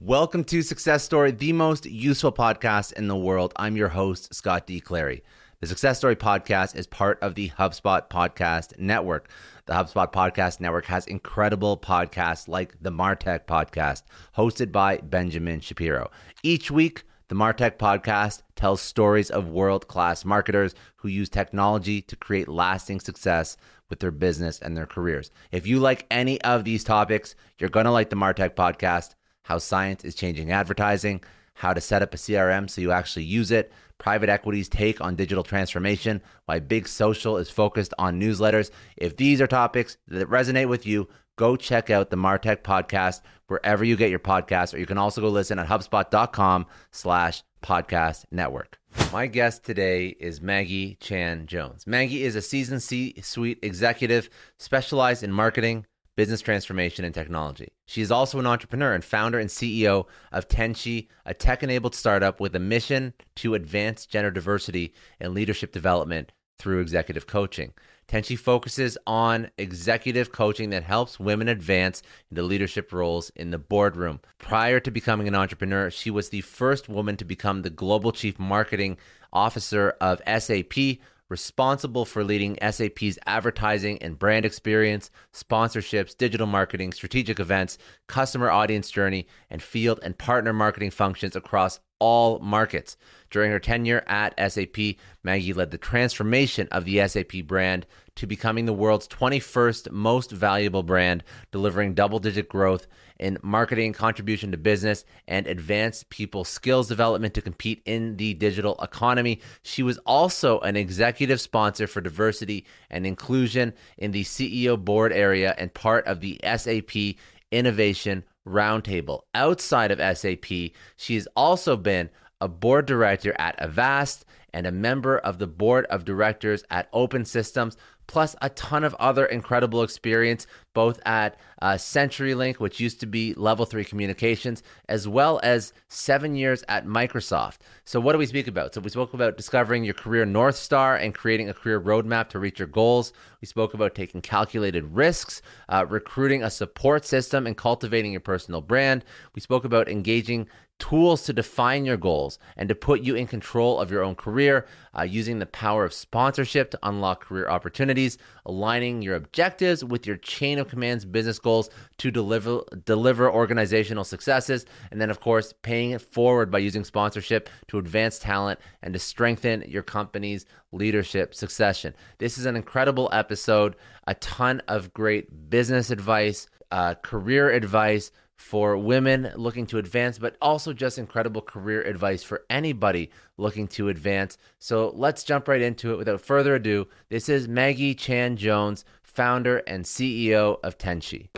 Welcome to Success Story, the most useful podcast in the world. I'm your host, Scott D. Clary. The Success Story podcast is part of the HubSpot Podcast Network. The HubSpot Podcast Network has incredible podcasts like the Martech Podcast, hosted by Benjamin Shapiro. Each week, the Martech Podcast tells stories of world class marketers who use technology to create lasting success with their business and their careers. If you like any of these topics, you're going to like the Martech Podcast how science is changing advertising, how to set up a CRM so you actually use it, private equity's take on digital transformation, why big social is focused on newsletters. If these are topics that resonate with you, go check out the Martech podcast wherever you get your podcasts, or you can also go listen at HubSpot.com slash podcast network. My guest today is Maggie Chan Jones. Maggie is a seasoned C-suite executive specialized in marketing, business transformation, and technology. She is also an entrepreneur and founder and CEO of Tenshi, a tech enabled startup with a mission to advance gender diversity and leadership development through executive coaching. Tenshi focuses on executive coaching that helps women advance into leadership roles in the boardroom. Prior to becoming an entrepreneur, she was the first woman to become the global chief marketing officer of SAP, responsible for leading SAP's advertising and brand experience, sponsorships, digital marketing, strategic events, customer audience journey, and field and partner marketing functions across all markets. During her tenure at SAP, Maggie led the transformation of the SAP brand to becoming the world's 21st most valuable brand, delivering double digit growth in marketing, contribution to business, and advanced people skills development to compete in the digital economy. She was also an executive sponsor for diversity and inclusion in the CEO board area and part of the SAP Innovation Roundtable. Outside of SAP, she has also been a board director at Avast and a member of the board of directors at Open Systems, plus a ton of other incredible experience, both at uh, CenturyLink, which used to be Level 3 Communications, as well as seven years at Microsoft. So, what do we speak about? So, we spoke about discovering your career North Star and creating a career roadmap to reach your goals. We spoke about taking calculated risks, uh, recruiting a support system, and cultivating your personal brand. We spoke about engaging tools to define your goals and to put you in control of your own career, uh, using the power of sponsorship to unlock career opportunities, aligning your objectives with your chain of commands business goals to deliver deliver organizational successes, and then of course paying it forward by using sponsorship to advance talent and to strengthen your company's leadership succession. This is an incredible episode, a ton of great business advice, uh, career advice for women looking to advance, but also just incredible career advice for anybody looking to advance. So let's jump right into it without further ado. This is Maggie Chan Jones, founder and CEO of Tenshi.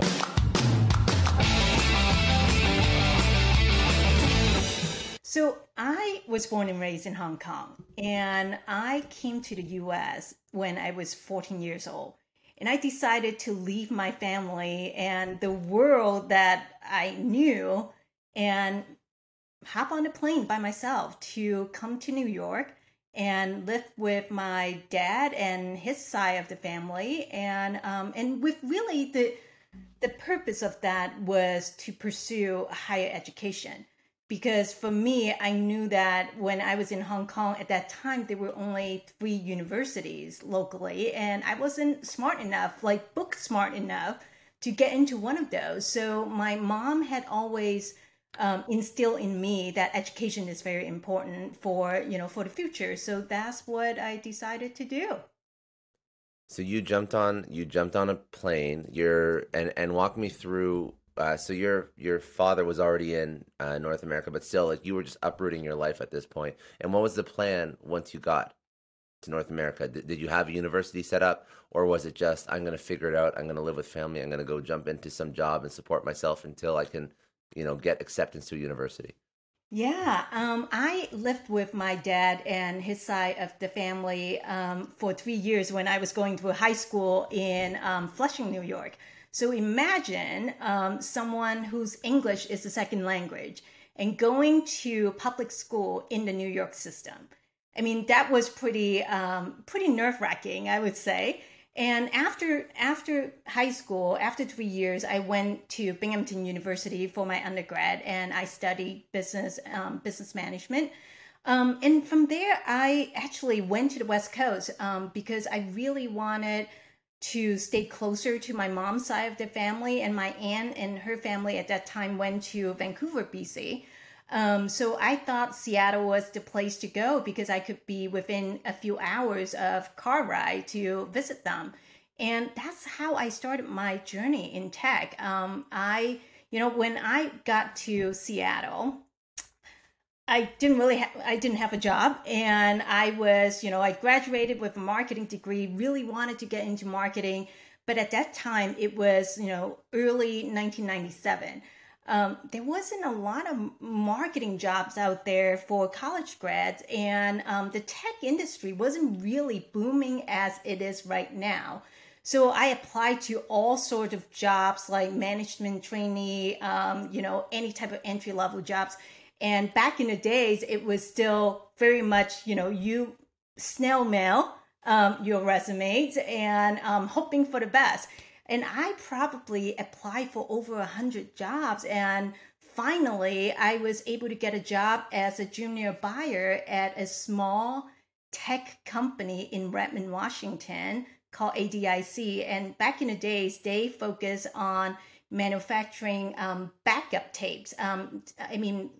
So I was born and raised in Hong Kong, and I came to the US when I was 14 years old and I decided to leave my family and the world that I knew and hop on a plane by myself to come to New York and live with my dad and his side of the family. And um, and with really the the purpose of that was to pursue higher education because for me, I knew that when I was in Hong Kong at that time, there were only three universities locally, and I wasn't smart enough, like book smart enough, to get into one of those. So my mom had always um, in me that education is very important for you know for the future. So that's what I decided to do. So you jumped on you jumped on a plane. You're and and walk me through. Uh, so your your father was already in uh, North America, but still, like you were just uprooting your life at this point. And what was the plan once you got to North America? Did, did you have a university set up, or was it just I'm going to figure it out? I'm going to live with family. I'm going to go jump into some job and support myself until I can, you know, get acceptance to a university. Yeah, um, I lived with my dad and his side of the family um, for three years when I was going to high school in um, Flushing, New York. So imagine um, someone whose English is a second language and going to public school in the New York system. I mean, that was pretty um, pretty nerve wracking, I would say. And after after high school, after three years, I went to Binghamton University for my undergrad, and I studied business um, business management. Um, and from there, I actually went to the West Coast um, because I really wanted to stay closer to my mom's side of the family. And my aunt and her family at that time went to Vancouver, BC. Um, so I thought Seattle was the place to go because I could be within a few hours of car ride to visit them. And that's how I started my journey in tech. Um, I, you know, when I got to Seattle, I didn't really have I didn't have a job and I was, you know, I graduated with a marketing degree, really wanted to get into marketing, but at that time it was, you know, early 1997 um, there wasn't a lot of marketing jobs out there for college grads, and um, the tech industry wasn't really booming as it is right now. So I applied to all sorts of jobs like management trainee, um, you know, any type of entry level jobs. And back in the days, it was still very much, you know, you snail mail um, your resumes and um, hoping for the best and I probably applied for over a hundred jobs and finally I was able to get a job as a junior buyer at a small tech company in Redmond, Washington called ADIC. And back in the days, they focused on manufacturing um, backup tapes. Um, I mean,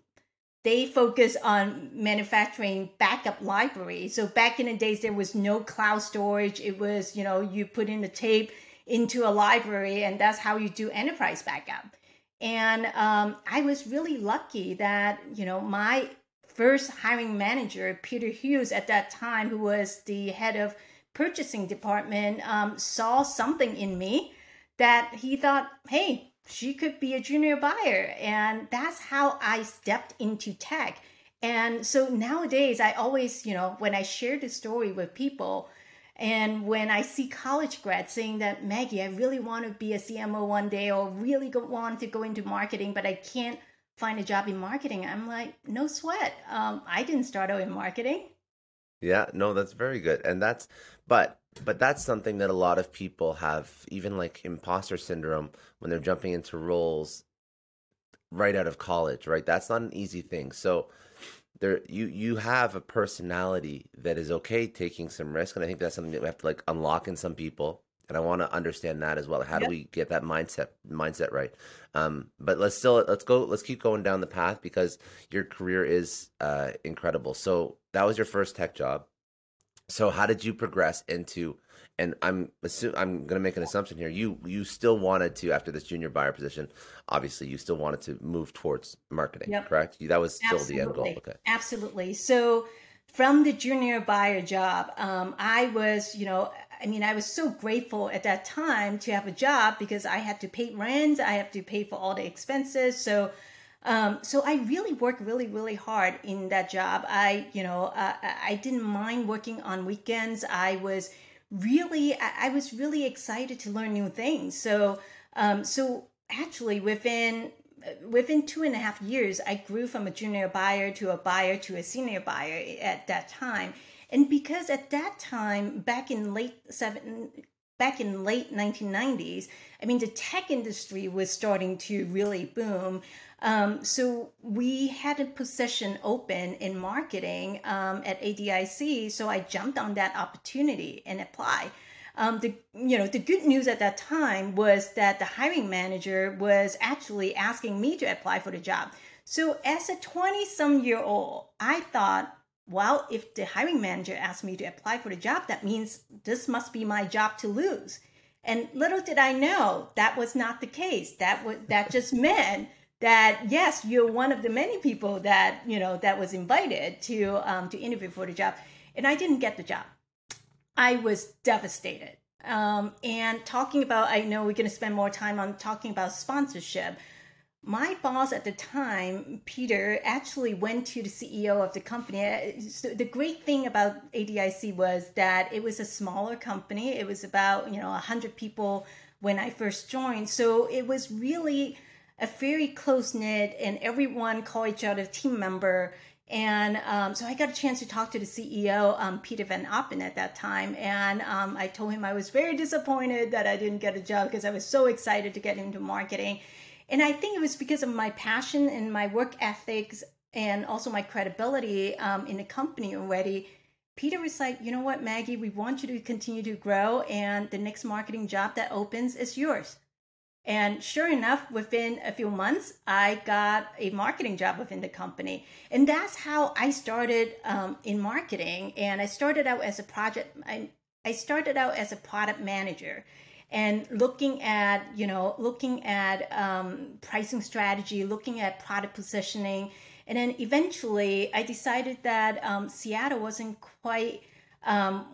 they focus on manufacturing backup libraries. So back in the days, there was no cloud storage. It was, you know, you put in the tape into a library, and that's how you do enterprise backup. And um, I was really lucky that you know my first hiring manager, Peter Hughes, at that time, who was the head of purchasing department, um, saw something in me that he thought, hey, she could be a junior buyer, and that's how I stepped into tech. And so nowadays, I always, you know, when I share the story with people, and when I see college grads saying that, Maggie, I really want to be a CMO one day or really want to go into marketing, but I can't find a job in marketing, I'm like, no sweat. Um, I didn't start out in marketing. Yeah, no, that's very good. And that's, but, but that's something that a lot of people have, even like imposter syndrome when they're jumping into roles right out of college, right? That's not an easy thing. So, there you you have a personality that is okay taking some risk and i think that's something that we have to like unlock in some people and i want to understand that as well how yep. do we get that mindset mindset right um, but let's still let's go let's keep going down the path because your career is uh, incredible so that was your first tech job so how did you progress into and I'm assume, I'm going to make an assumption here. You you still wanted to after this junior buyer position. Obviously, you still wanted to move towards marketing, yep. correct? That was still Absolutely. the end goal. Okay. Absolutely. So from the junior buyer job, um, I was, you know, I mean, I was so grateful at that time to have a job because I had to pay rent, I have to pay for all the expenses. So, um, so I really worked really, really hard in that job. I, you know, uh, I didn't mind working on weekends. I was really I, I was really excited to learn new things. So um, so actually within within two and a half years, I grew from a junior buyer to a buyer to a senior buyer at that time. And because at that time, back in late seven, back in late 1990s, I mean, the tech industry was starting to really boom. Um, so we had a position open in marketing um, at ADIC. So I jumped on that opportunity and applied. Um, the you know the good news at that time was that the hiring manager was actually asking me to apply for the job. So as a 20 some year old, I thought, well, if the hiring manager asked me to apply for the job, that means this must be my job to lose. And little did I know that was not the case. That was that just meant that yes, you're one of the many people that you know that was invited to um, to interview for the job, and I didn't get the job. I was devastated. Um, and talking about, I know we're going to spend more time on talking about sponsorship my boss at the time, Peter, actually went to the CEO of the company. Uh, the great thing about ADIC was that it was a smaller company. It was about, you know, 100 people when I first joined. So it was really a very close knit and everyone called each other team member. And um, so I got a chance to talk to the CEO, um, Peter Van Oppen, at that time. And um, I told him I was very disappointed that I didn't get a job because I was so excited to get into marketing. And I think it was because of my passion and my work ethics and also my credibility um, in the company already. Peter was like, you know what, Maggie, we want you to continue to grow, and the next marketing job that opens is yours. And sure enough, within a few months, I got a marketing job within the company. And that's how I started um, in marketing. And I started out as a project, I, I started out as a product manager and looking at you know looking at um, pricing strategy looking at product positioning and then eventually i decided that um, seattle wasn't quite um,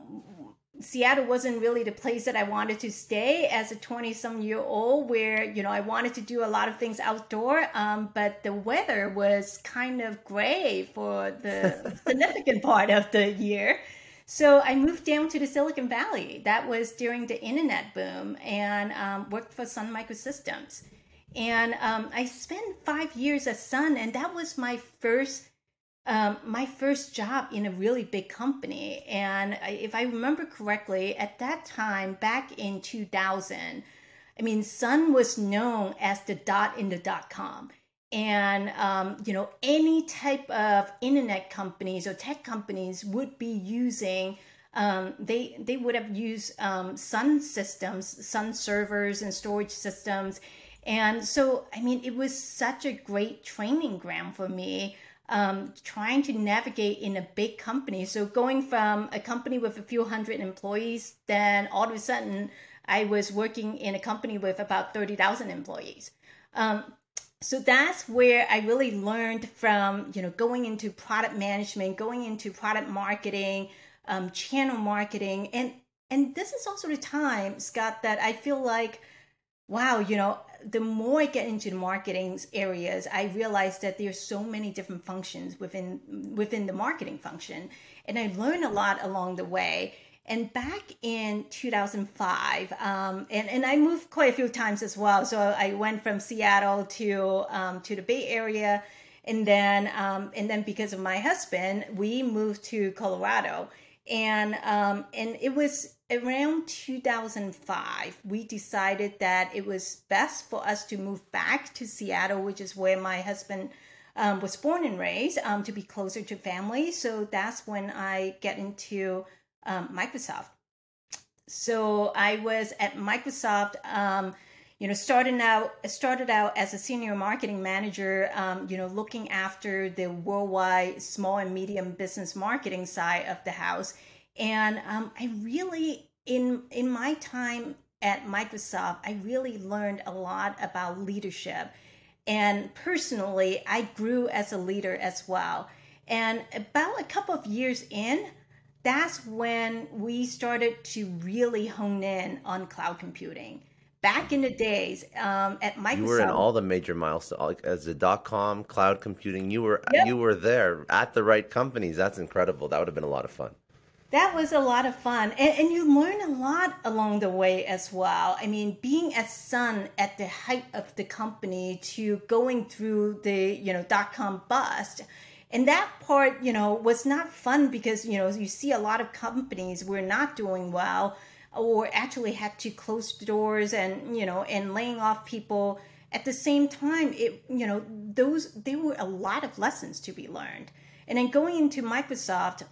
seattle wasn't really the place that i wanted to stay as a 20 some year old where you know i wanted to do a lot of things outdoor um, but the weather was kind of gray for the significant part of the year so I moved down to the Silicon Valley. That was during the internet boom and um, worked for Sun Microsystems. And um, I spent five years at Sun, and that was my first um, my first job in a really big company. And if I remember correctly, at that time, back in 2000, I mean, Sun was known as the dot in the dot com. And um, you know any type of internet companies or tech companies would be using um, they they would have used um, sun systems sun servers and storage systems. And so i mean it was such a great training ground for me um, trying to navigate in a big company. So going from a company with a few hundred employees then all of a sudden i was working in a company with about 30000 employees. Um, so that's where I really learned from, you know, going into product management, going into product marketing, um, channel marketing, and and this is also the time, Scott, that I feel like, wow, you know, the more I get into the marketing areas, I realize that there's so many different functions within within the marketing function, and I learned a lot along the way. And back in 2005, um, and, and I moved quite a few times as well. So I went from Seattle to um, to the Bay Area, and then um, and then because of my husband, we moved to Colorado. And um, and it was around 2005 we decided that it was best for us to move back to Seattle, which is where my husband um, was born and raised, um, to be closer to family. So that's when I get into um, Microsoft. So I was at Microsoft. Um, you know, starting out started out as a senior marketing manager. Um, you know, looking after the worldwide small and medium business marketing side of the house, and um, I really in in my time at Microsoft, I really learned a lot about leadership. And personally, I grew as a leader as well. And about a couple of years in, that's when we started to really hone in on cloud computing. Back in the days um, at Microsoft, you were in all the major milestones, as a dot com cloud computing. You were yep. you were there at the right companies. That's incredible. That would have been a lot of fun. That was a lot of fun, and, and you learn a lot along the way as well. I mean, being at Sun at the height of the company to going through the you know dot com bust. And that part you know was not fun because you know you see a lot of companies were not doing well or actually had to close doors and you know and laying off people. At the same time it you know those there were a lot of lessons to be learned. And then going into microsoft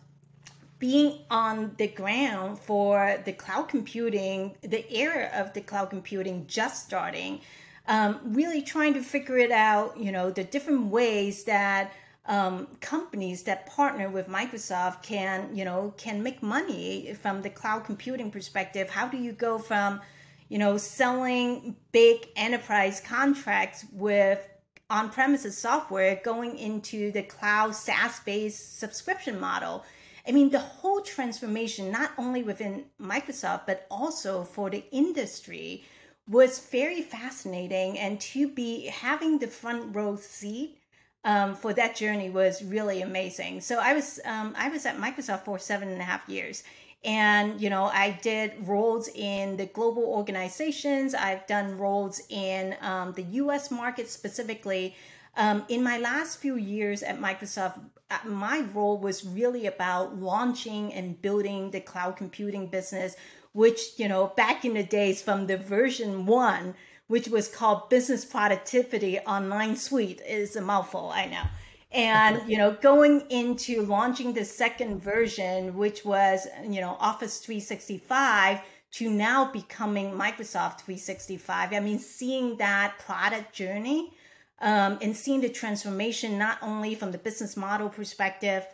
being on the ground for the cloud computing the era of the cloud computing just starting um, really trying to figure it out, you know, the different ways that um, companies that partner with Microsoft can, you know, can make money from the cloud computing perspective. How do you go from, you know, selling big enterprise contracts with on-premises software going into the cloud SaaS-based subscription model? I mean, the whole transformation, not only within Microsoft, but also for the industry, was very fascinating. And to be having the front row seat um, for that journey was really amazing. So I was um, I was at Microsoft for seven and a half years, and you know I did roles in the global organizations. I've done roles in um, the U.S. market specifically. Um, in my last few years at Microsoft, Uh, my role was really about launching and building the cloud computing business, which, you know, back in the days from the version one, which was called Business Productivity Online Suite, is a mouthful, I know. And, you know, going into launching the second version, which was, you know, Office 365, to now becoming Microsoft 365. I mean, seeing that product journey um, and seeing the transformation not only from the business model perspective,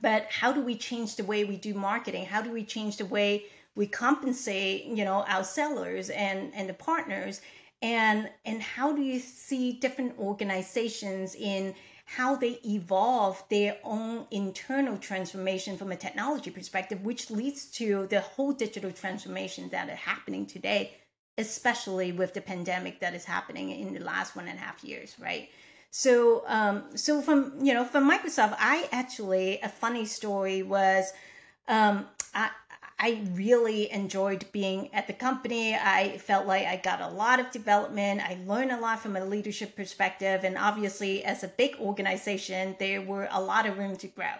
but how do we change the way we do marketing? How do we change the way we compensate, you know, our sellers and and the partners? And and how do you see different organizations in how they evolve their own internal transformation from a technology perspective, which leads to the whole digital transformation that are happening today especially with the pandemic that is happening in the last one and a half years, right? So, um, so from you know, from Microsoft, I actually a funny story was, um, I I really enjoyed being at the company. I felt like I got a lot of development. I learned a lot from a leadership perspective, and obviously, as a big organization, there were a lot of room to grow.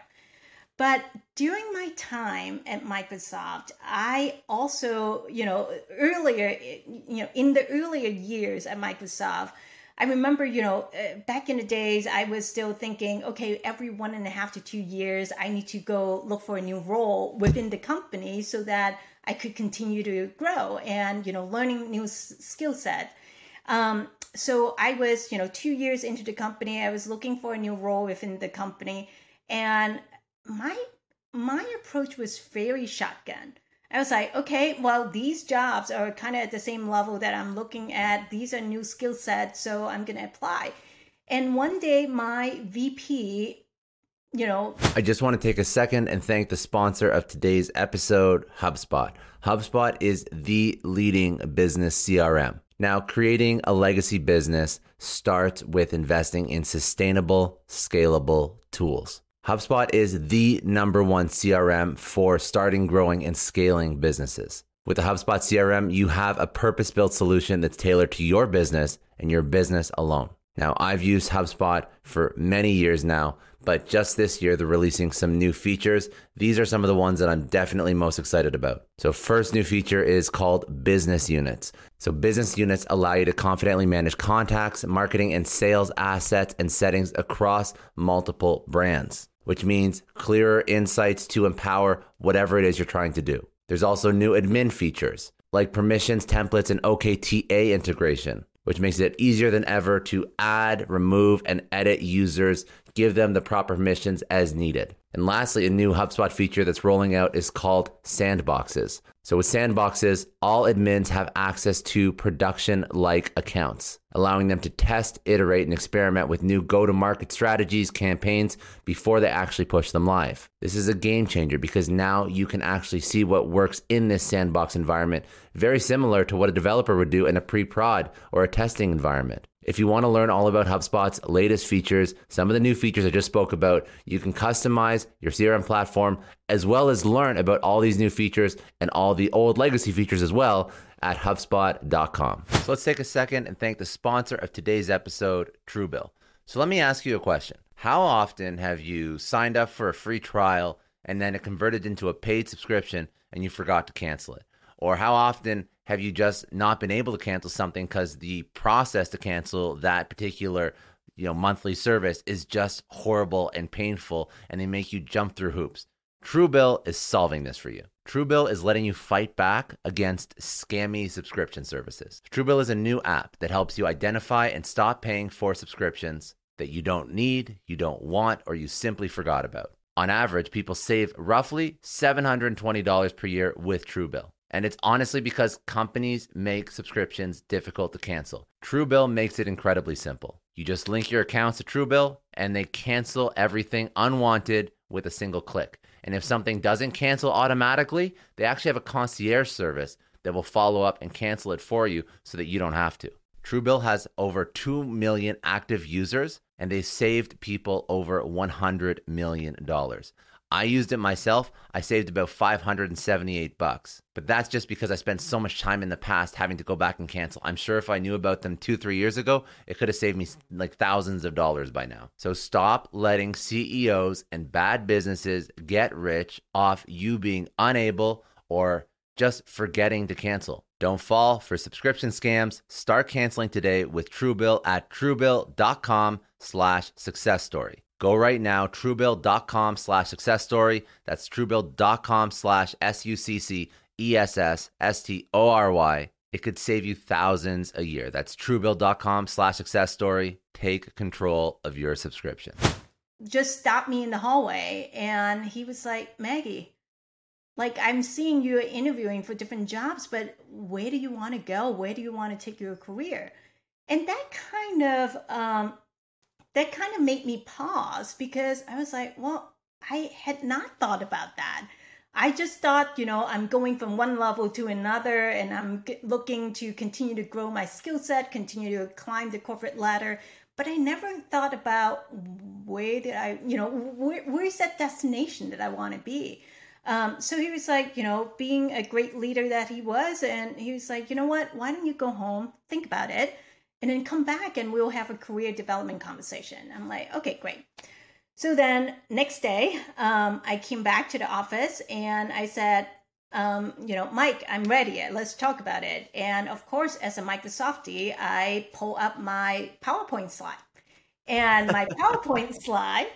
But during my time at Microsoft, I also, you know, earlier, you know, in the earlier years at Microsoft, I remember, you know, uh, back in the days, I was still thinking, okay, every one and a half to two years, I need to go look for a new role within the company so that I could continue to grow and, you know, learning new s- skill set. Um, so I was, you know, two years into the company, I was looking for a new role within the company. And my my approach was very shotgun. I was like, okay, well, these jobs are kind of at the same level that I'm looking at. These are new skill sets, so I'm going to apply. And one day, my VP, you know. I just want to take a second and thank the sponsor of today's episode, HubSpot. HubSpot is the leading business CRM. Now, creating a legacy business starts with investing in sustainable, scalable tools. HubSpot is the number one CRM for starting, growing, and scaling businesses. With the HubSpot CRM, you have a purpose built solution that's tailored to your business and your business alone. Now, I've used HubSpot for many years now, but just this year, they're releasing some new features. These are some of the ones that I'm definitely most excited about. So, first new feature is called business units. So, business units allow you to confidently manage contacts, marketing, and sales assets and settings across multiple brands which means clearer insights to empower whatever it is you're trying to do. There's also new admin features like permissions, templates, and OKTA integration, which makes it easier than ever to add, remove, and edit users, give them the proper permissions as needed. And lastly, a new HubSpot feature that's rolling out is called sandboxes. So, with sandboxes, all admins have access to production like accounts, allowing them to test, iterate, and experiment with new go to market strategies, campaigns before they actually push them live. This is a game changer because now you can actually see what works in this sandbox environment, very similar to what a developer would do in a pre prod or a testing environment. If you want to learn all about HubSpot's latest features, some of the new features I just spoke about, you can customize your CRM platform as well as learn about all these new features and all the old legacy features as well at HubSpot.com. So let's take a second and thank the sponsor of today's episode, Truebill. So let me ask you a question. How often have you signed up for a free trial and then it converted into a paid subscription and you forgot to cancel it? Or how often have you just not been able to cancel something because the process to cancel that particular you know monthly service is just horrible and painful and they make you jump through hoops Truebill is solving this for you. Truebill is letting you fight back against scammy subscription services. Truebill is a new app that helps you identify and stop paying for subscriptions that you don't need, you don't want, or you simply forgot about. On average, people save roughly $720 per year with Truebill. And it's honestly because companies make subscriptions difficult to cancel. Truebill makes it incredibly simple. You just link your accounts to Truebill and they cancel everything unwanted with a single click. And if something doesn't cancel automatically, they actually have a concierge service that will follow up and cancel it for you so that you don't have to. Truebill has over 2 million active users and they saved people over $100 million. I used it myself. I saved about 578 bucks. But that's just because I spent so much time in the past having to go back and cancel. I'm sure if I knew about them 2-3 years ago, it could have saved me like thousands of dollars by now. So stop letting CEOs and bad businesses get rich off you being unable or just forgetting to cancel. Don't fall for subscription scams. Start canceling today with Truebill at truebill.com slash success story. Go right now, truebill.com slash success story. That's truebill.com slash S U C C E S S S T O R Y. It could save you thousands a year. That's truebill.com slash success story. Take control of your subscription. Just stopped me in the hallway and he was like, Maggie, like I'm seeing you interviewing for different jobs, but where do you want to go? Where do you want to take your career? And that kind of um, that kind of made me pause because I was like, well, I had not thought about that. I just thought, you know, I'm going from one level to another and I'm looking to continue to grow my skill set, continue to climb the corporate ladder. But I never thought about where did I, you know, where, where's that destination that I want to be? Um, so he was like, you know, being a great leader that he was, and he was like, you know what, why don't you go home, think about it, and then come back and we'll have a career development conversation. I'm like, okay, great. So then next day, um, I came back to the office and I said, um, you know, Mike, I'm ready. Let's talk about it. And of course, as a Microsoftie, I pull up my PowerPoint slide. And my PowerPoint slide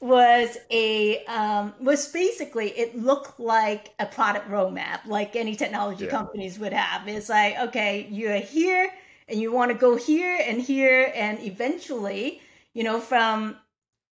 was a um, was basically it looked like a product roadmap, like any technology yeah. companies would have. It's like, okay, you're here and you want to go here and here and eventually you know from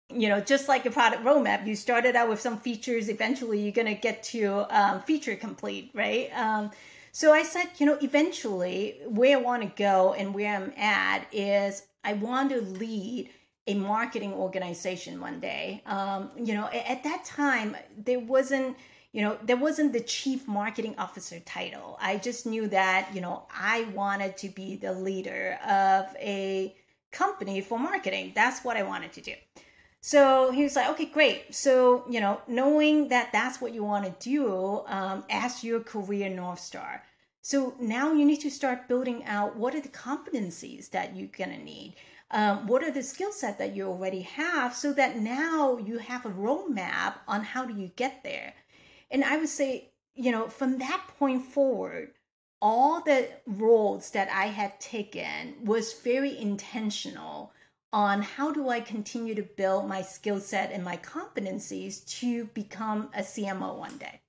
you know just like a product roadmap you started out with some features eventually you're going to get to um, feature complete right? Um, so i said you know eventually where i want to go and where i'm at is i want to lead a marketing organization one day. Um, you know at that time there wasn't you know, there wasn't the chief marketing officer title. I just knew that, you know, I wanted to be the leader of a company for marketing. That's what I wanted to do. So he was like, okay, great. So, you know, knowing that that's what you want to do um, as your career North Star. So now you need to start building out what are the competencies that you're going to need. Um, what are the skill set that you already have so that now you have a roadmap on how do you get there and I would say, you know, from that point forward, all the roles that I had taken was very intentional on how do I continue to build my skill set and my competencies to become a CMO one day.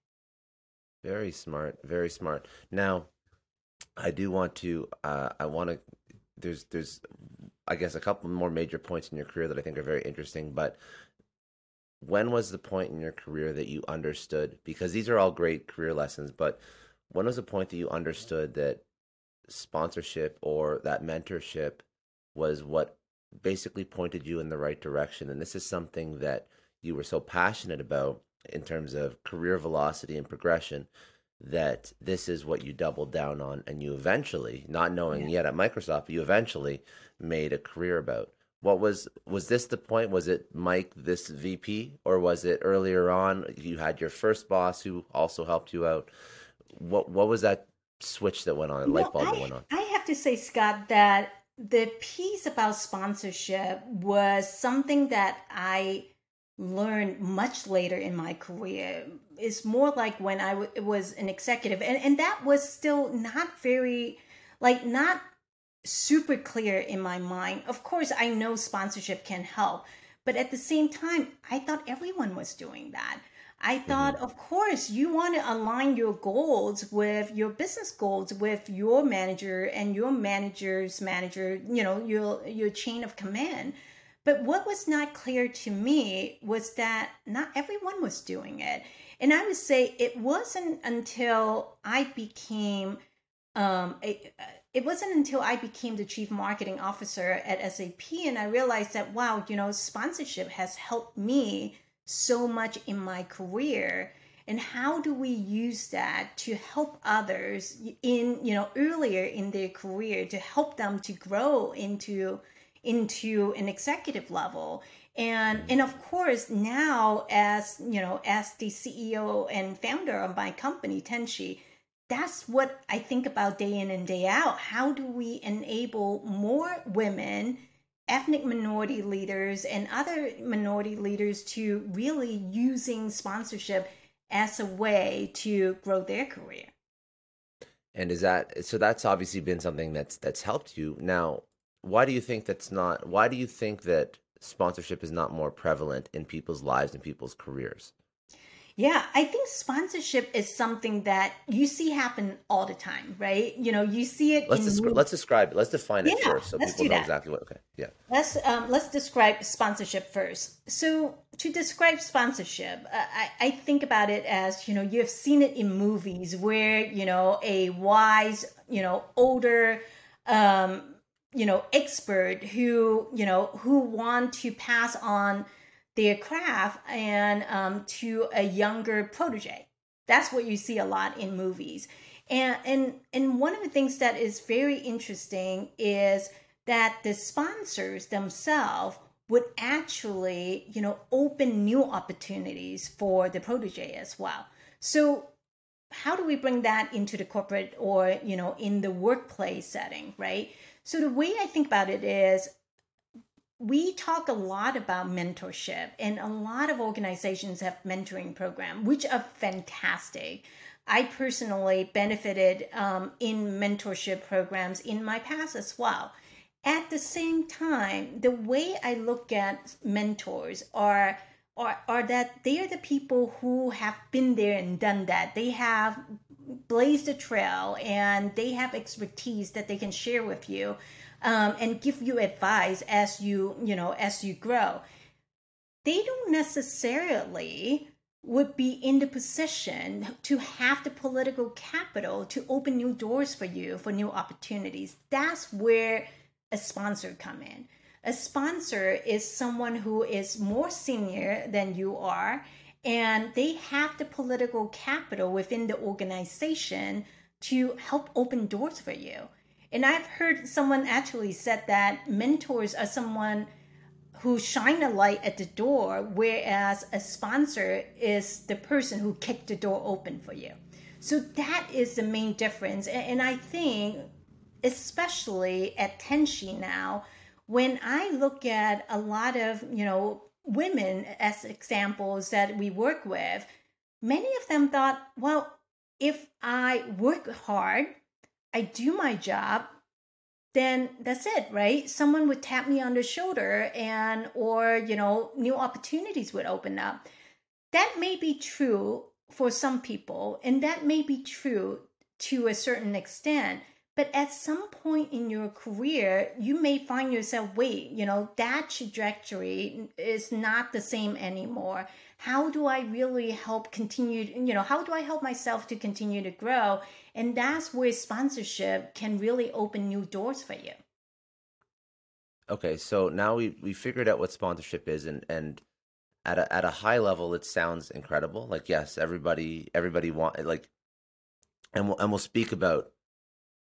Very smart, very smart. Now, I do want to. Uh, I want to. There's, there's, I guess, a couple more major points in your career that I think are very interesting. But when was the point in your career that you understood because these are all great career lessons but when was the point that you understood that sponsorship or that mentorship was what basically pointed you in the right direction and this is something that you were so passionate about in terms of career velocity and progression that this is what you doubled down on and you eventually not knowing yeah. yet at microsoft you eventually made a career about what was was this the point? Was it mike this vp or was it earlier on you had your first boss who also helped you out? What what was that switch that went on light bulb I, that went on? I have to say scott that the piece about sponsorship was something that i learned much later in my career. It's more like when I w- was an executive and, and that was still not very like not super clear in my mind. Of course, I know sponsorship can help, but at the same time, I thought everyone was doing that. I thought, mm-hmm. of course, you want to align your goals with your business goals with your manager and your manager's manager, you know, your your chain of command. But what was not clear to me was that not everyone was doing it. And I would say it wasn't until I became um, a, it wasn't until I became the chief marketing officer at SAP and I realized that wow, you know, sponsorship has helped me so much in my career. And how do we use that to help others in you know earlier in their career to help them to grow into into an executive level? And mm-hmm. and of course now as you know as the ceo and founder of my company tenshi that's what i think about day in and day out how do we enable more women ethnic minority leaders and other minority leaders to really using sponsorship as a way to grow their career. And is that so that's obviously been something that's that's helped you. Now, why do you think that's not why do you think that sponsorship is not more prevalent in people's lives and people's careers? Yeah, I think sponsorship is something that you see happen all the time, right? You know, you see it. Let's descri- let's describe it. Let's define it yeah, first, so people know exactly what. Okay, yeah. Let's um, let's describe sponsorship first. So to describe sponsorship, uh, I, I think about it as you know you have seen it in movies where you know a wise, you know, older. Um, you know expert who you know who want to pass on their craft and um, to a younger protege. That's what you see a lot in movies. And, and, and one of the things that is very interesting is that the sponsors themselves would actually, you know, open new opportunities for the protege as well. So how do we bring that into the corporate or, you know, in the workplace setting, right? So the way I think about it is we talk a lot about mentorship and a lot of organizations have mentoring program which are fantastic. I personally benefited um, in mentorship programs in my past as well. At the same time the way i look at mentors are are, are that they are the people who have been there and done that. They have blazed a trail and they have expertise that they can share with you um, and give you advice as you you know as you grow. They don't necessarily would be in the position to have the political capital to open new doors for you for new opportunities. That's where a sponsor come in. A sponsor is someone who is more senior than you are and they have the political capital within the organization to help open doors for you and I've heard someone actually said that mentors are someone who shine a light at the door, whereas a sponsor is the person who kicked the door open for you. So that is the main difference. And I think, especially at Tenshi now, when I look at a lot of, you know, women as examples that we work with, many of them thought, well, if I work hard, I do my job, then that's it, right? Someone would tap me on the shoulder and or, you know, new opportunities would open up. That may be true for some people and that may be true to a certain extent. But at some point in your career, you may find yourself, wait, you know, that trajectory is not the same anymore how do I really help continue, you know, how do I help myself to continue to grow? And that's where sponsorship can really open new doors for you. Okay, so now we we figured out what sponsorship is and and at a at a high level it sounds incredible. Like yes, everybody everybody want like and we'll and we'll speak about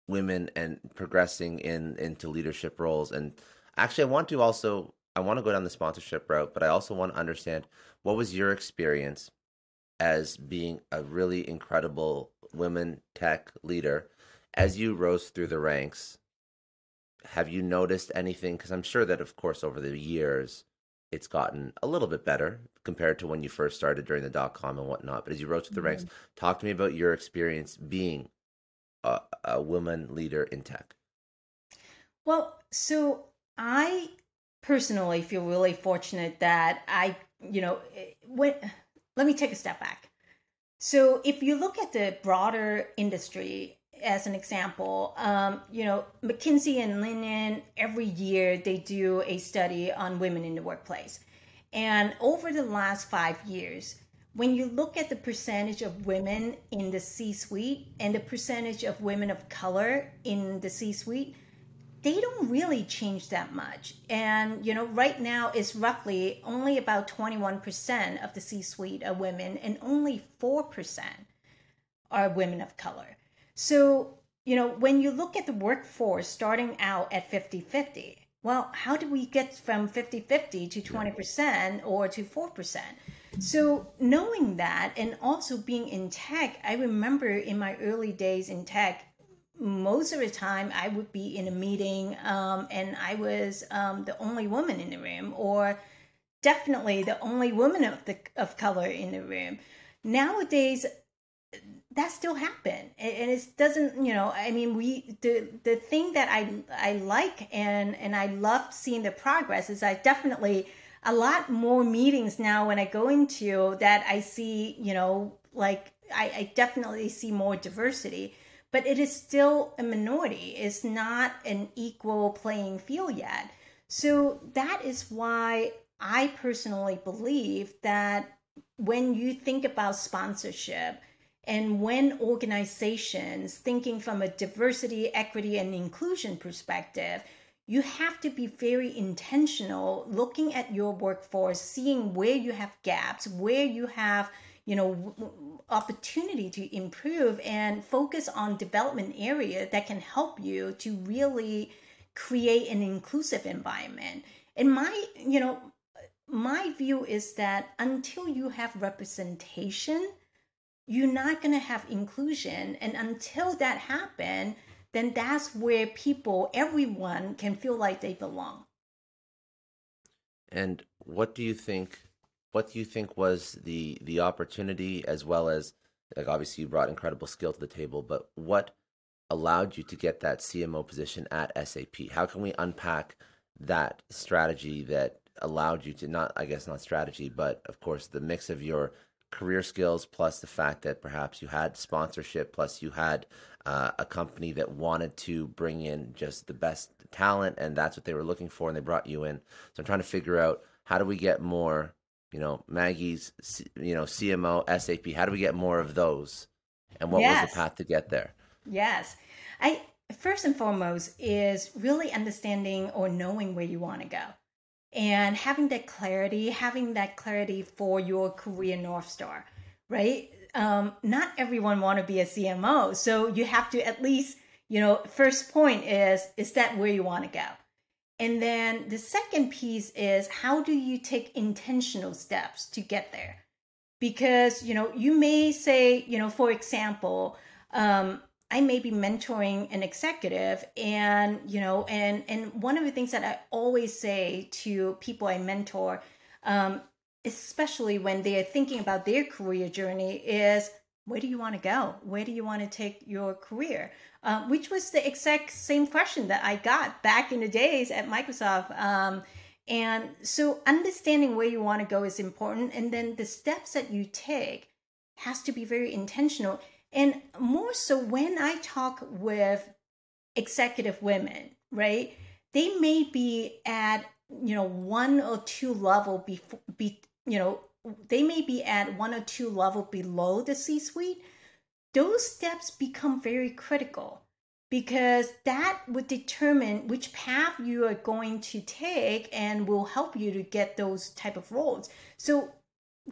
women and progressing in into leadership roles and actually I want to also I want to go down the sponsorship route, but I also want to understand what was your experience as being a really incredible women tech leader as you rose through the ranks? Have you noticed anything? Because I'm sure that, of course, over the years, it's gotten a little bit better compared to when you first started during the dot com and whatnot. But as you rose through the mm-hmm. ranks, talk to me about your experience being a, a woman leader in tech. Well, so I personally feel really fortunate that I, you know, when let me take a step back. So if you look at the broader industry as an example, um, you know, McKinsey and LeanIn every year they do a study on women in the workplace. And over the last five years, when you look at the percentage of women in the C suite and the percentage of women of color in the C suite, they don't really change that much. And, you know, right now it's roughly only about 21% of the C suite are women and only 4% are women of color. So, you know, when you look at the workforce starting out at 50 50, well, how do we get from 50 50 to 20% or to 4%? So, knowing that and also being in tech, I remember in my early days in tech, most of the time I would be in a meeting um, and I was um, the only woman in the room, or definitely the only woman of the of color in the room. Nowadays, that still happen, and it doesn't. You know, I mean, we the the thing that I I like and and I love seeing the progress is I definitely a lot more meetings now when I go into that I see. You know, like I, I definitely see more diversity but it is still a minority. It's not an equal playing field yet. So that is why I personally believe that when you think about sponsorship and when organizations thinking from a diversity, equity, and inclusion perspective, you have to be very intentional looking at your workforce, seeing where you have gaps, where you have you know opportunity to improve and focus on development area that can help you to really create an inclusive environment. And my you know my view is that until you have representation you're not going to have inclusion. And until that happen then that's where people everyone can feel like they belong. And what do you think what do you think was the the opportunity as well as like obviously you brought incredible skill to the table, but what allowed you to get that CMO position at SAP? How can we unpack that strategy that allowed you to not I guess not strategy, but of course the mix of your career skills plus the fact that perhaps you had sponsorship plus you had uh, a company that wanted to bring in just the best talent and that's what they were looking for and they brought you in so i'm trying to figure out how do we get more you know, Maggie's, you know, CMO, SAP? How do we get more of those? And what yes. was the path to get there? Yes. I first and foremost is really understanding or knowing where you want to go and having that clarity, having that clarity for your career North Star, right? Um, not everyone want to be a CMO. So you have to at least, you know, first point is, is that where you want to go? And then the second piece is how do you take intentional steps to get there? Because, you know, you may say, you know, for example, um, I may be mentoring an executive and, you know, and and one of the things that I always say to people I mentor, um, especially when they're thinking about their career journey, is where do you want to go? Where do you want to take your career? Um, which was the exact same question that I got back in the days at Microsoft. Um, and so understanding where you want to go is important. And then the steps that you take has to be very intentional. And more so when I talk with executive women, right? They may be at, you know, one or two level before, be, you know, they may be at one or two level below the C suite, those steps become very critical because that would determine which path you are going to take and will help you to get those type of roles. So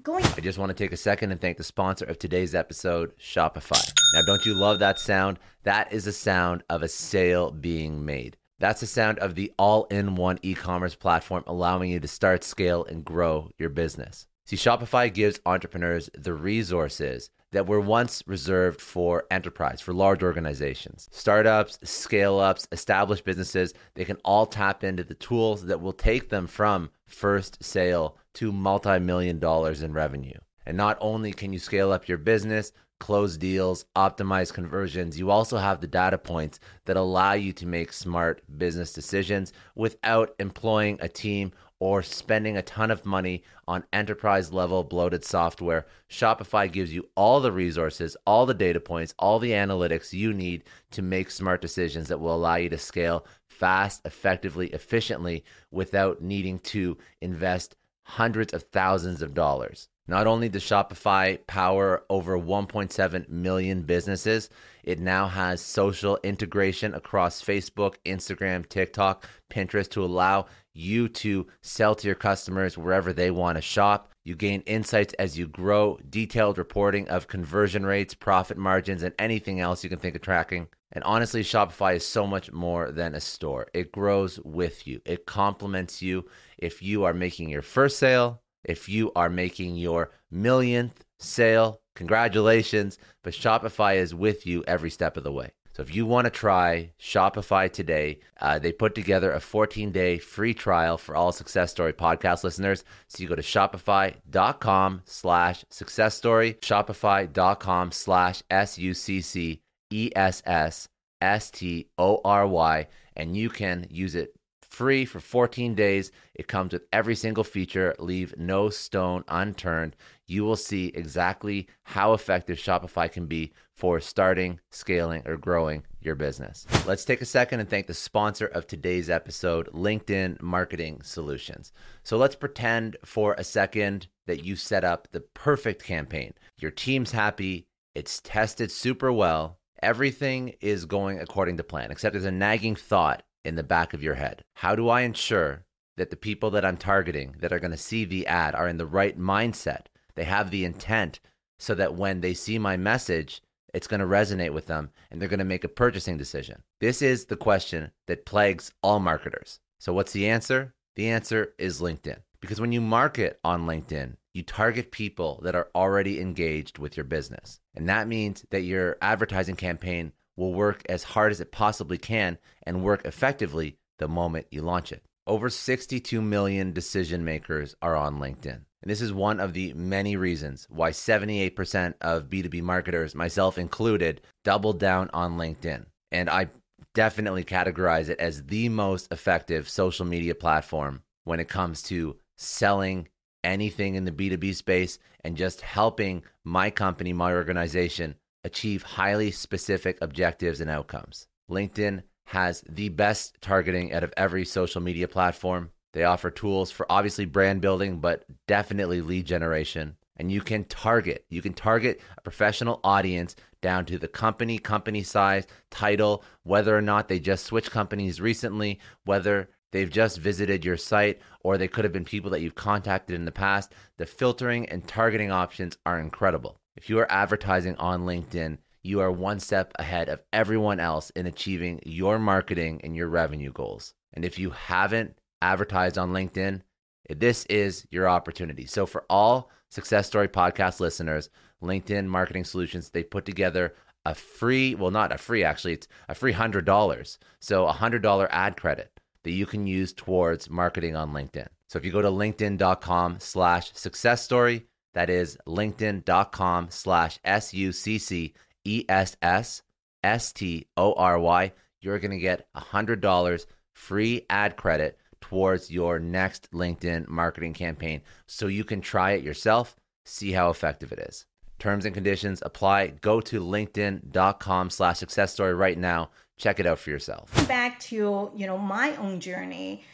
going I just want to take a second and thank the sponsor of today's episode, Shopify. Now don't you love that sound? That is the sound of a sale being made. That's the sound of the all-in-one e-commerce platform allowing you to start, scale and grow your business. See, Shopify gives entrepreneurs the resources that were once reserved for enterprise, for large organizations. Startups, scale ups, established businesses, they can all tap into the tools that will take them from first sale to multi million dollars in revenue. And not only can you scale up your business, close deals, optimize conversions, you also have the data points that allow you to make smart business decisions without employing a team or spending a ton of money on enterprise level bloated software, Shopify gives you all the resources, all the data points, all the analytics you need to make smart decisions that will allow you to scale fast, effectively, efficiently without needing to invest hundreds of thousands of dollars. Not only does Shopify power over 1.7 million businesses, it now has social integration across Facebook, Instagram, TikTok, Pinterest to allow you to sell to your customers wherever they want to shop. You gain insights as you grow, detailed reporting of conversion rates, profit margins, and anything else you can think of tracking. And honestly, Shopify is so much more than a store. It grows with you, it complements you. If you are making your first sale, if you are making your millionth sale, congratulations. But Shopify is with you every step of the way. So if you want to try Shopify today, uh, they put together a 14 day free trial for all Success Story podcast listeners. So you go to shopify.com slash success story, shopify.com slash S U C C E S S S T O R Y, and you can use it free for 14 days. It comes with every single feature. Leave no stone unturned. You will see exactly how effective Shopify can be for starting, scaling, or growing your business. Let's take a second and thank the sponsor of today's episode, LinkedIn Marketing Solutions. So let's pretend for a second that you set up the perfect campaign. Your team's happy, it's tested super well. Everything is going according to plan, except there's a nagging thought in the back of your head. How do I ensure that the people that I'm targeting that are going to see the ad are in the right mindset? They have the intent so that when they see my message, it's going to resonate with them and they're going to make a purchasing decision. This is the question that plagues all marketers. So, what's the answer? The answer is LinkedIn. Because when you market on LinkedIn, you target people that are already engaged with your business. And that means that your advertising campaign will work as hard as it possibly can and work effectively the moment you launch it. Over 62 million decision makers are on LinkedIn. And this is one of the many reasons why 78% of B2B marketers, myself included, doubled down on LinkedIn. And I definitely categorize it as the most effective social media platform when it comes to selling anything in the B2B space and just helping my company, my organization achieve highly specific objectives and outcomes. LinkedIn has the best targeting out of every social media platform. They offer tools for obviously brand building, but definitely lead generation. And you can target, you can target a professional audience down to the company, company size, title, whether or not they just switched companies recently, whether they've just visited your site, or they could have been people that you've contacted in the past. The filtering and targeting options are incredible. If you are advertising on LinkedIn, you are one step ahead of everyone else in achieving your marketing and your revenue goals. And if you haven't advertised on LinkedIn, this is your opportunity. So for all Success Story podcast listeners, LinkedIn Marketing Solutions, they put together a free, well, not a free, actually, it's a free $100. So a $100 ad credit that you can use towards marketing on LinkedIn. So if you go to linkedin.com slash success story, that is linkedin.com slash S U C C E S S S T O R Y. You're going to get $100 free ad credit towards your next LinkedIn marketing campaign so you can try it yourself, see how effective it is. Terms and conditions apply. Go to linkedin.com slash success story right now. Check it out for yourself. Back to, you know, my own journey.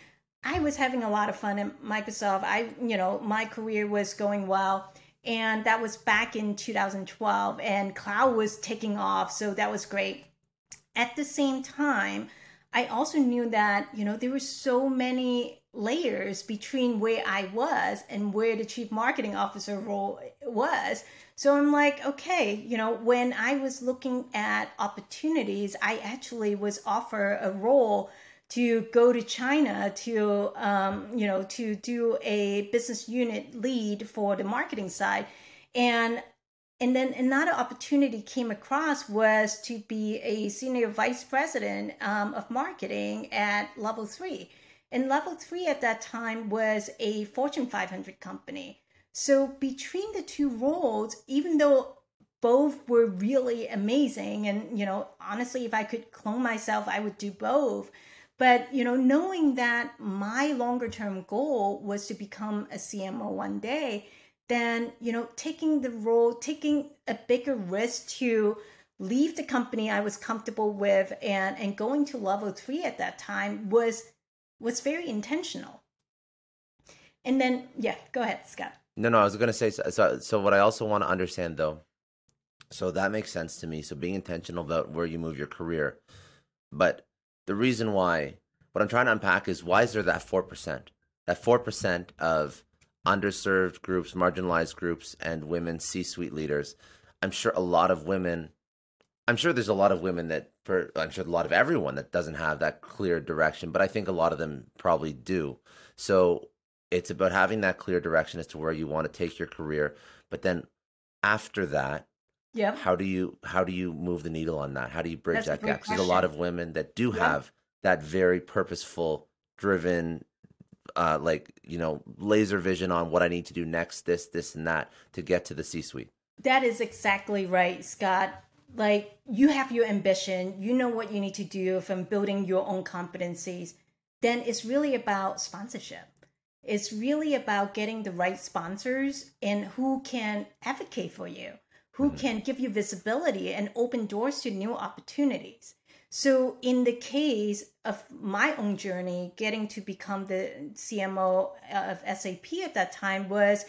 I was having a lot of fun at Microsoft. I, you know, my career was going well. And that was back in 2012, and cloud was taking off. So that was great. At the same time, I also knew that, you know, there were so many layers between where I was and where the chief marketing officer role was. So I'm like, okay, you know, when I was looking at opportunities, I actually was offered a role to go to China to um, you know to do a business unit lead for the marketing side, and and then another opportunity came across was to be a senior vice president um, of marketing at Level Three, and Level Three at that time was a Fortune 500 company. So between the two roles, even though both were really amazing, and you know honestly, if I could clone myself, I would do both But you know, knowing that my longer term goal was to become a CMO one day, then you know, taking the role, taking a bigger risk to leave the company I was comfortable with and and going to level three at that time was was very intentional. And then yeah, go ahead, Scott. No, no, I was going to say so. So what I also want to understand though, so that makes sense to me. So being intentional about where you move your career, but the reason why, what I'm trying to unpack is why is there that four percent? That four percent of underserved groups, marginalized groups, and women C-suite leaders. I'm sure a lot of women I'm sure there's a lot of women that, per, I'm sure a lot of everyone that doesn't have that clear direction, but I think a lot of them probably do. So it's about having that clear direction as to where you want to take your career. But then after that, yeah, how do you how do you move the needle on that? How do you bridge That's that gap? There's a lot of women that do have that very purposeful, driven, uh, like you know, laser vision on what I need to do next, this, this, and that to get to the C-suite. That is exactly right, Scott like you have your ambition, you know what you need to do from building your own competencies, then it's really about sponsorship. It's really about getting the right sponsors and who can advocate for you, who mm-hmm. can give you visibility and open doors to new opportunities. So, in the case of my own journey, getting to become the CMO of SAP at that time was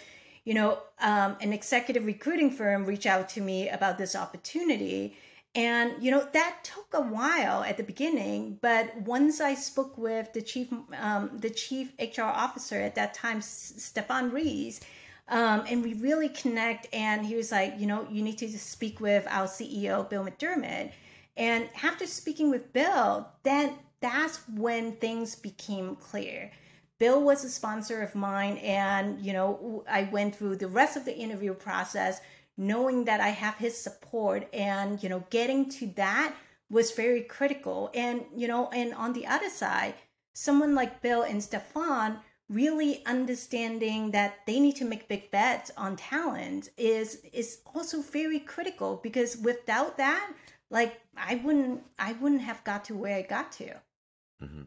you know, um, an executive recruiting firm reached out to me about this opportunity. And, you know, that took a while at the beginning, but once I spoke with the chief, um, the chief HR officer at that time, Stefan Ries, um, and we really connect. And he was like, you know, you need to speak with our CEO, Bill McDermott. And after speaking with Bill, then that's when things became clear. Bill was a sponsor of mine, and you know, I went through the rest of the interview process knowing that I have his support, and you know, getting to that was very critical. And you know, and on the other side, someone like Bill and Stefan really understanding that they need to make big bets on talent is is also very critical because without that like i wouldn't i wouldn't have got to where i got to. Mm-hmm.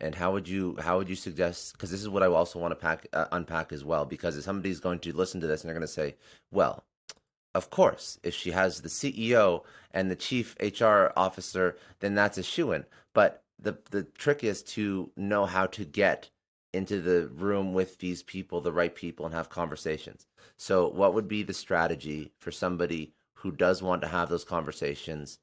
And how would you how would you suggest because this is what i also want to pack uh, unpack as well because if somebody's going to listen to this and they're going to say well of course if she has the ceo and the chief hr officer then that's a shoe in but the the trick is to know how to get into the room with these people the right people and have conversations so what would be the strategy for somebody who does want to have those conversations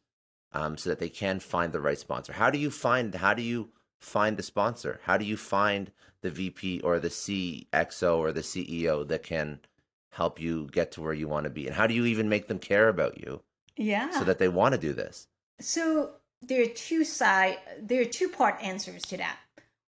um, so that they can find the right sponsor how do you find how do you find the sponsor? How do you find the VP or the CXO or the CEO that can help you get to where you want to be? And how do you even make them care about you? Yeah. So that they want to do this? So there are two side there are two part answers to that.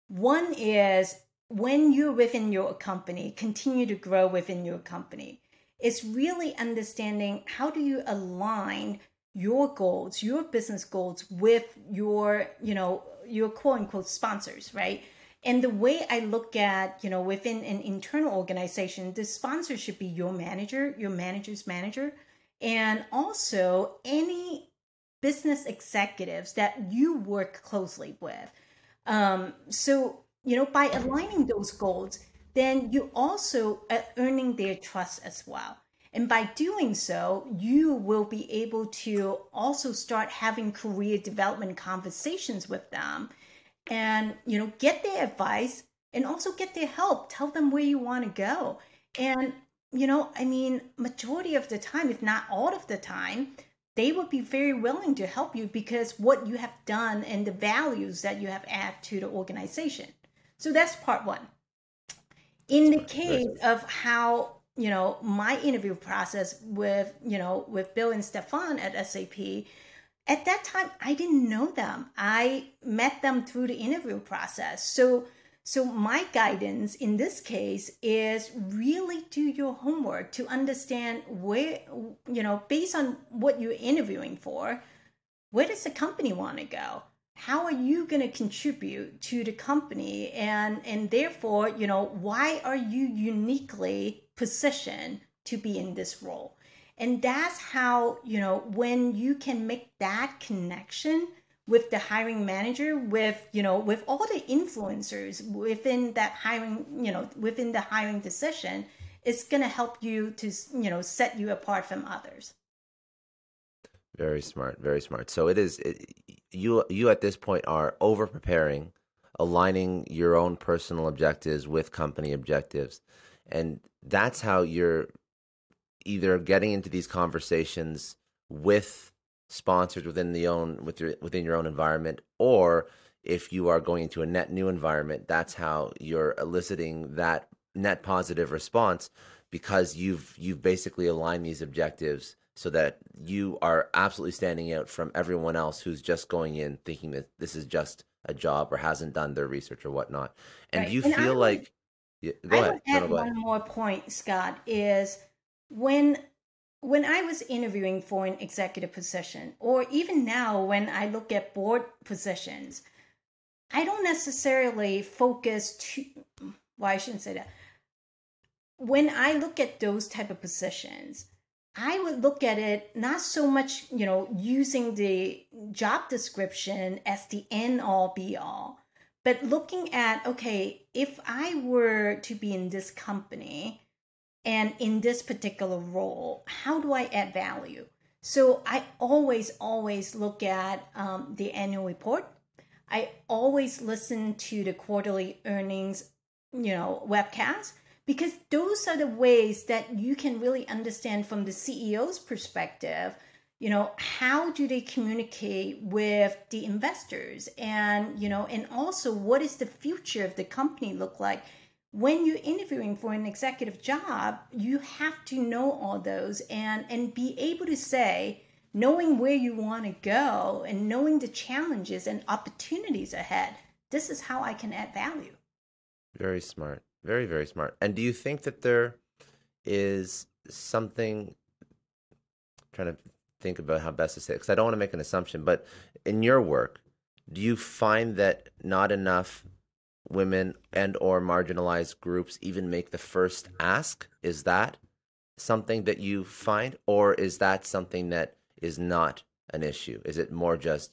One is when you're within your company, continue to grow within your company. It's really understanding how do you align your goals, your business goals with your, you know, your quote unquote sponsors, right? And the way I look at, you know, within an internal organization, the sponsor should be your manager, your manager's manager, and also any business executives that you work closely with. Um, so, you know, by aligning those goals, then you also are earning their trust as well. And by doing so, you will be able to also start having career development conversations with them and, you know, get their advice and also get their help. Tell them where you want to go. And, you know, I mean, majority of the time, if not all of the time, they would be very willing to help you because what you have done and the values that you have added to the organization. So that's part one. In the case of how you know my interview process with you know with bill and stefan at sap at that time i didn't know them. I met them through the interview process. So so my guidance in this case is really do your homework to understand where you know based on what you're interviewing for where does the company want to go how are you going to contribute to the company and and therefore you know why are you uniquely positioned to be in this role. And that's how, you know, when you can make that connection with the hiring manager with you know with all the influencers within that hiring you know within the hiring decision it's going to help you to you know set you apart from others very smart very smart. So it is it, you you at this point are over preparing aligning your own personal objectives with company objectives. And that's how you're either getting into these conversations with sponsors within the own with your, within your own environment or if you are going into a net new environment that's how you're eliciting that net positive response because you've you've basically aligned these objectives so that you are absolutely standing out from everyone else who's just going in thinking that this is just a job or hasn't done their research or whatnot and right. do you and feel like yeah, go I ahead. add no, go one ahead. more point, Scott, is when when I was interviewing for an executive position, or even now when I look at board positions, I don't necessarily focus too. Why well, I shouldn't say that. When I look at those type of positions, I would look at it not so much, you know, using the job description as the end all be all, but looking at, okay, if I were to be in this company and in this particular role, how do I add value? So I always, always look at um, the annual report. I always listen to the quarterly earnings, you know, webcast because those are the ways that you can really understand from the CEO's perspective you know how do they communicate with the investors? And you know and also what is the future of the company look like? When you're interviewing for an executive job you have to know all those and and be able to say knowing where you want to go and knowing the challenges and opportunities ahead this is how i can add value. Very smart very very smart and do you think that there is something trying to think about how best to say it because I don't want to make an assumption, but in your work, do you find that not enough women and or marginalized groups even make the first ask? Is that something that you find or is that something that is not an issue? Is it more just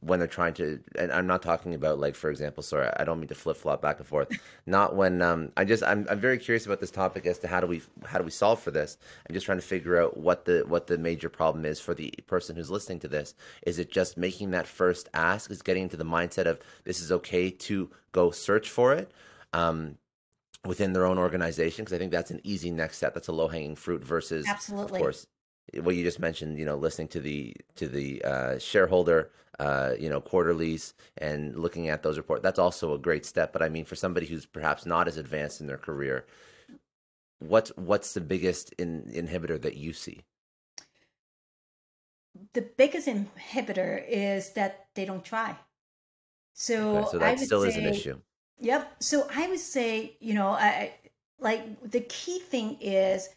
when they're trying to and i'm not talking about like for example sorry i don't mean to flip-flop back and forth not when um i just I'm, I'm very curious about this topic as to how do we how do we solve for this? I'm just trying to figure out what the what the major problem is for the person who's listening to this. Is it just making that first ask? Is getting into the mindset of this is okay to go search for it um within their own organization? Because i think that's an easy next step. That's a low-hanging fruit versus absolutely. of course what you just mentioned, you know, listening to the to the uh, shareholder, uh, you know, quarterlies and looking at those reports. That's also a great step. But I mean, for somebody who's perhaps not as advanced in their career, what's what's the biggest in, inhibitor that you see? The biggest inhibitor is that they don't try. So, okay, so that still say, is an issue. Yep. So I would say, you know, I like the key thing is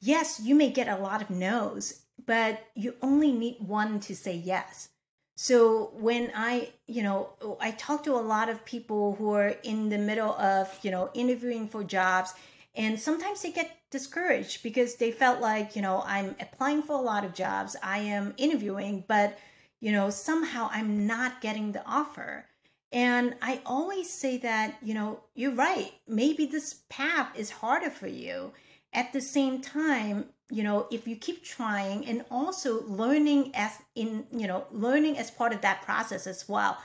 yes, you may get a lot of no's, but you only need one to say yes. So when I, you know, I talk to a lot of people who are in the middle of, you know, interviewing for jobs and sometimes they get discouraged because they felt like, you know, I'm applying for a lot of jobs, I am interviewing, but you know, somehow I'm not getting the offer. And I always say that, you know, you're right. Maybe this path is harder for you at the same time you know if you keep trying and also learning as in you know learning as part of that process as well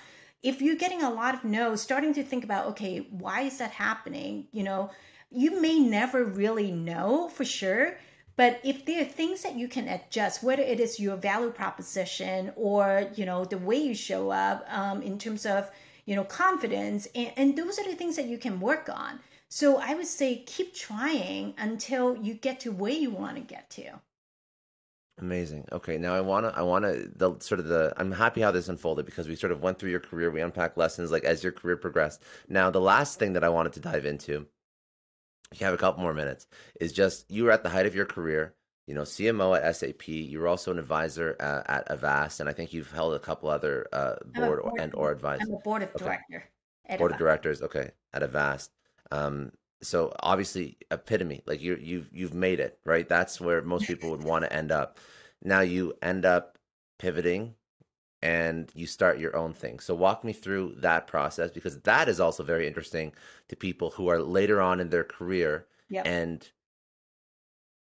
if you're getting a lot of no starting to think about okay why is that happening? You know you may never really know for sure but if there are things that you can adjust whether it is your value proposition or you know the way you show up um, in terms of you know confidence and, and those are the things that you can work on so I would say keep trying until you get to where you want to get to. Amazing. Okay, now I wanna, I wanna, the sort of the, I'm happy how this unfolded because we sort of went through your career, we unpacked lessons like as your career progressed. Now the last thing that I wanted to dive into, if you have a couple more minutes, is just you were at the height of your career, you know, CMO at SAP. You were also an advisor uh, at Avast, and I think you've held a couple other uh, board, board, and or advisor. I'm a board of okay. director. Board Avast. of directors. Okay, at Avast. Um, so obviously epitome, like you you've you've made it, right? That's where most people would want to end up. Now you end up pivoting and you start your own thing. So walk me through that process because that is also very interesting to people who are later on in their career. Yep. And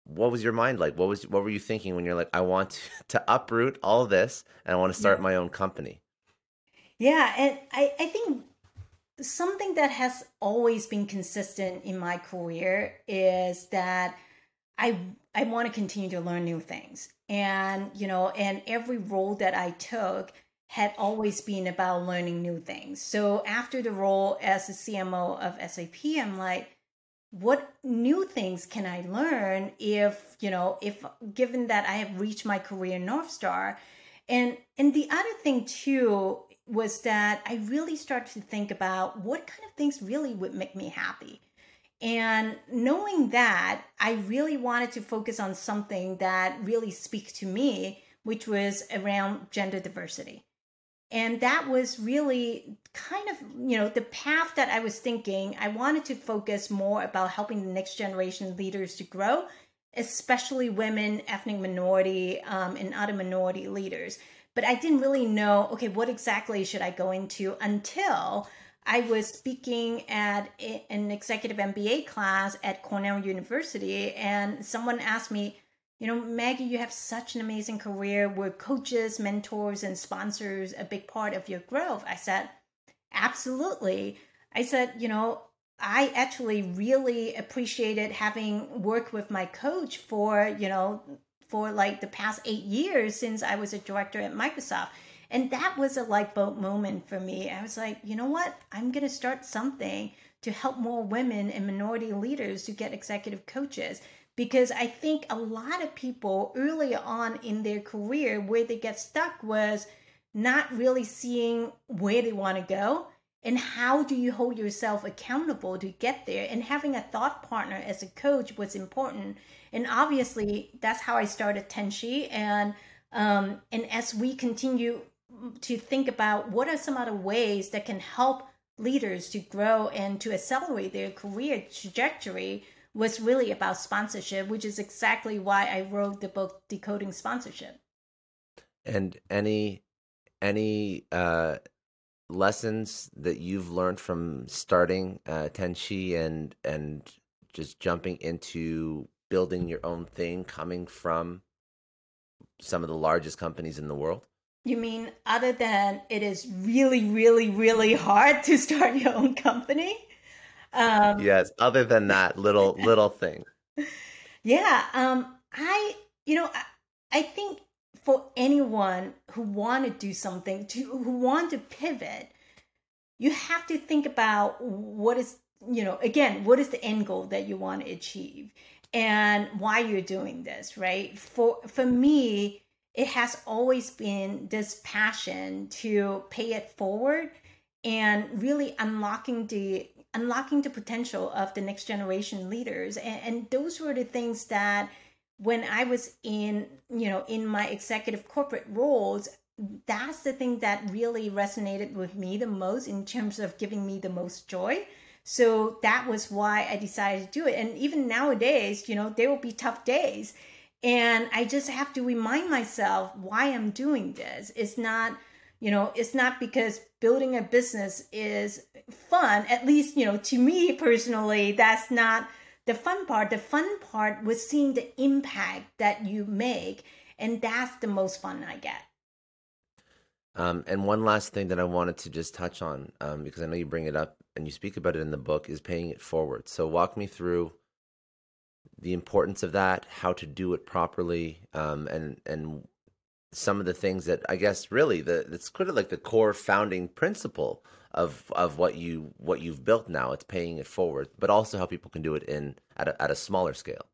what was your mind like? What was what were you thinking when you're like, I want to, uproot all this and I want to start Yeah. my own company? Yeah, and I, I think something that has always been consistent in my career is that I I want to continue to learn new things. And, you know, and every role that I took had always been about learning new things. So after the role as the CMO of SAP, I'm like, what new things can I learn if, you know, if given that I have reached my career North Star? And and the other thing too was that I really started to think about what kind of things really would make me happy. And knowing that, I really wanted to focus on something that really speaks to me, which was around gender diversity. And that was really kind of, you know, the path that I was thinking. I wanted to focus more about helping the next generation leaders to grow, especially women, ethnic minority, um, and other minority leaders. But I didn't really know, okay, what exactly should I go into until I was speaking at a- an executive MBA class at Cornell University, and someone asked me, you know, Maggie, you have such an amazing career. Were coaches, mentors, and sponsors a big part of your growth? I said, absolutely. I said, you know, I actually really appreciated having worked with my coach for, you know, for like the past eight years since I was a director at Microsoft. And that was a light bulb moment for me. I was like, you know what? I'm going to start something to help more women and minority leaders to get executive coaches. Because I think a lot of people early on in their career, where they get stuck was not really seeing where they want to go and how do you hold yourself accountable to get there? And having a thought partner as a coach was important. And obviously that's how i started tenshi. And um, and as we continue to think about what are some other ways that can help leaders to grow and to accelerate their career trajectory was really about sponsorship which is exactly why i wrote the book decoding sponsorship. And any any uh lessons that you've learned from starting uh, Tenshi and and just jumping into building your own thing, coming from some of the largest companies in the world? You mean other than it is really, really, really hard to start your own company? Um, Yes. Other than that little little thing. yeah. Um, I, you know, I, I think for anyone who want to do something, to who want to pivot, you have to think about what is, you know, again, what is the end goal that you want to achieve, and why you're doing this, right? For for me, it has always been this passion to pay it forward and really unlocking the unlocking the potential of the next generation leaders and, and those were the things that when i was in you know in my executive corporate roles that's the thing that really resonated with me the most in terms of giving me the most joy. So that was why i decided to do it. And even nowadays you know there will be tough days. And i just have to remind myself why i'm doing this. It's not you know it's not because building a business is fun at least you know to me personally that's not the fun part the fun part was seeing the impact that you make and that's the most fun i get Um, and one last thing that I wanted to just touch on, um, because I know you bring it up and you speak about it in the book, is paying it forward. So walk me through the importance of that, how to do it properly, um, and and some of the things that I guess really the it's kind of like the core founding principle of of what you what you've built now. It's paying it forward, but also how people can do it in at a, at a smaller scale.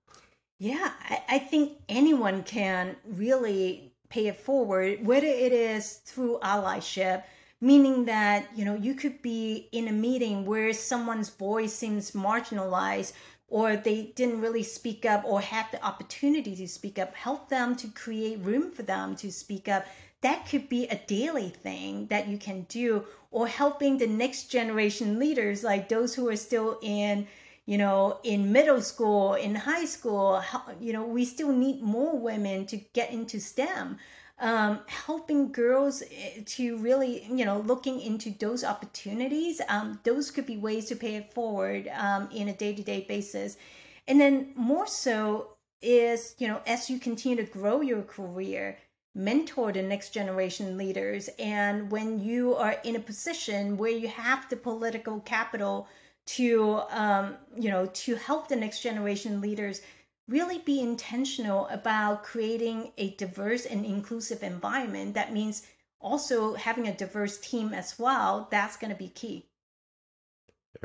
Yeah, I, I think anyone can really pay it forward, whether it is through allyship, meaning that you know you could be in a meeting where someone's voice seems marginalized or they didn't really speak up or have the opportunity to speak up help them to create room for them to speak up that could be a daily thing that you can do or helping the next generation leaders like those who are still in you know in middle school in high school you know we still need more women to get into stem um, helping girls eh, to really, you know, looking into those opportunities. Um, those could be ways to pay it forward um, in a day to day basis. And then more so is, you know, as you continue to grow your career, mentor the next generation leaders. And when you are in a position where you have the political capital to, um, you know, to help the next generation leaders really be intentional about creating a diverse and inclusive environment. That means also having a diverse team as well. That's going to be key.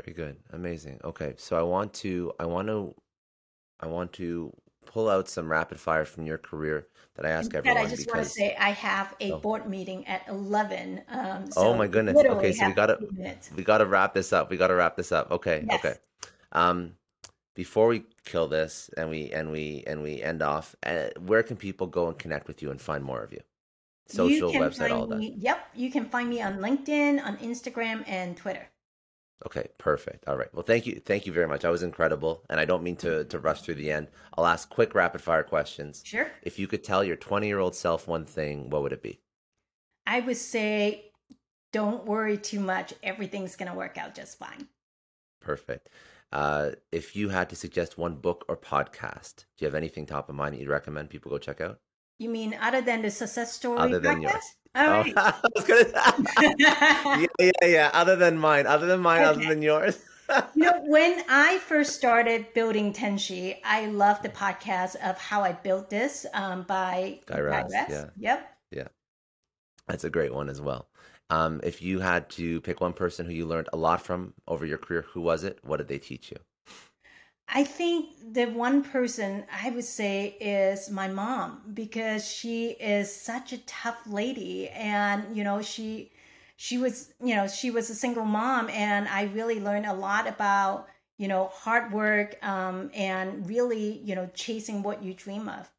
Very good. Amazing. Okay. So I want to, I want to, I want to pull out some rapid fire from your career that I ask everyone. I just because... want to say I have a oh. board meeting at eleven. Um, so oh my goodness! Okay, so we gotta we gotta wrap this up. We gotta wrap this up. Okay, yes. okay. Um, before we kill this and we and we and we end off, uh, where can people go and connect with you and find more of you? Social, you website, all that. yep, you can find me on LinkedIn, on Instagram, and Twitter. Okay, perfect. All right. Well, thank you. Thank you very much. That was incredible. And I don't mean to, to rush through the end. I'll ask quick rapid fire questions. Sure. If you could tell your 20 year old self one thing, what would it be? I would say, don't worry too much. Everything's going to work out just fine. Perfect. Uh, if you had to suggest one book or podcast, do you have anything top of mind that you'd recommend people go check out? You mean other than the success story other than podcast? Yours. All oh, right. I was gonna. yeah, yeah, yeah. Other than mine, other than mine, okay. other than yours. you know, when I first started building Tenshi, I loved the podcast of how I built this um, by Guy Raz. Yeah. Yep. Yeah. That's a great one as well. Um, if you had to pick one person who you learned a lot from over your career, who was it? What did they teach you? I think the one person I would say is my mom because she is such a tough lady and you know she she was you know she was a single mom and I really learned a lot about you know hard work um, and really you know chasing what you dream of.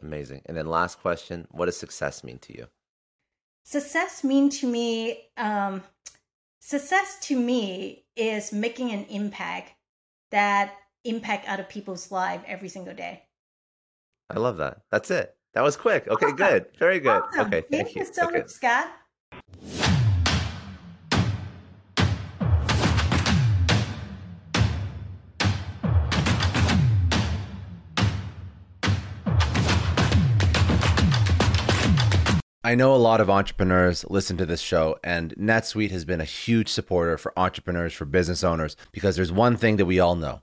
Amazing. And then last question, what does success mean to you? Success mean to me um, success to me is making an impact that impact other people's life every single day. I love that. That's it. That was quick. Okay, awesome. good. Very good. Awesome. Okay, thank, thank you. you so okay. much, Scott. I know a lot of entrepreneurs listen to this show, and NetSuite has been a huge supporter for entrepreneurs, for business owners, because there's one thing that we all know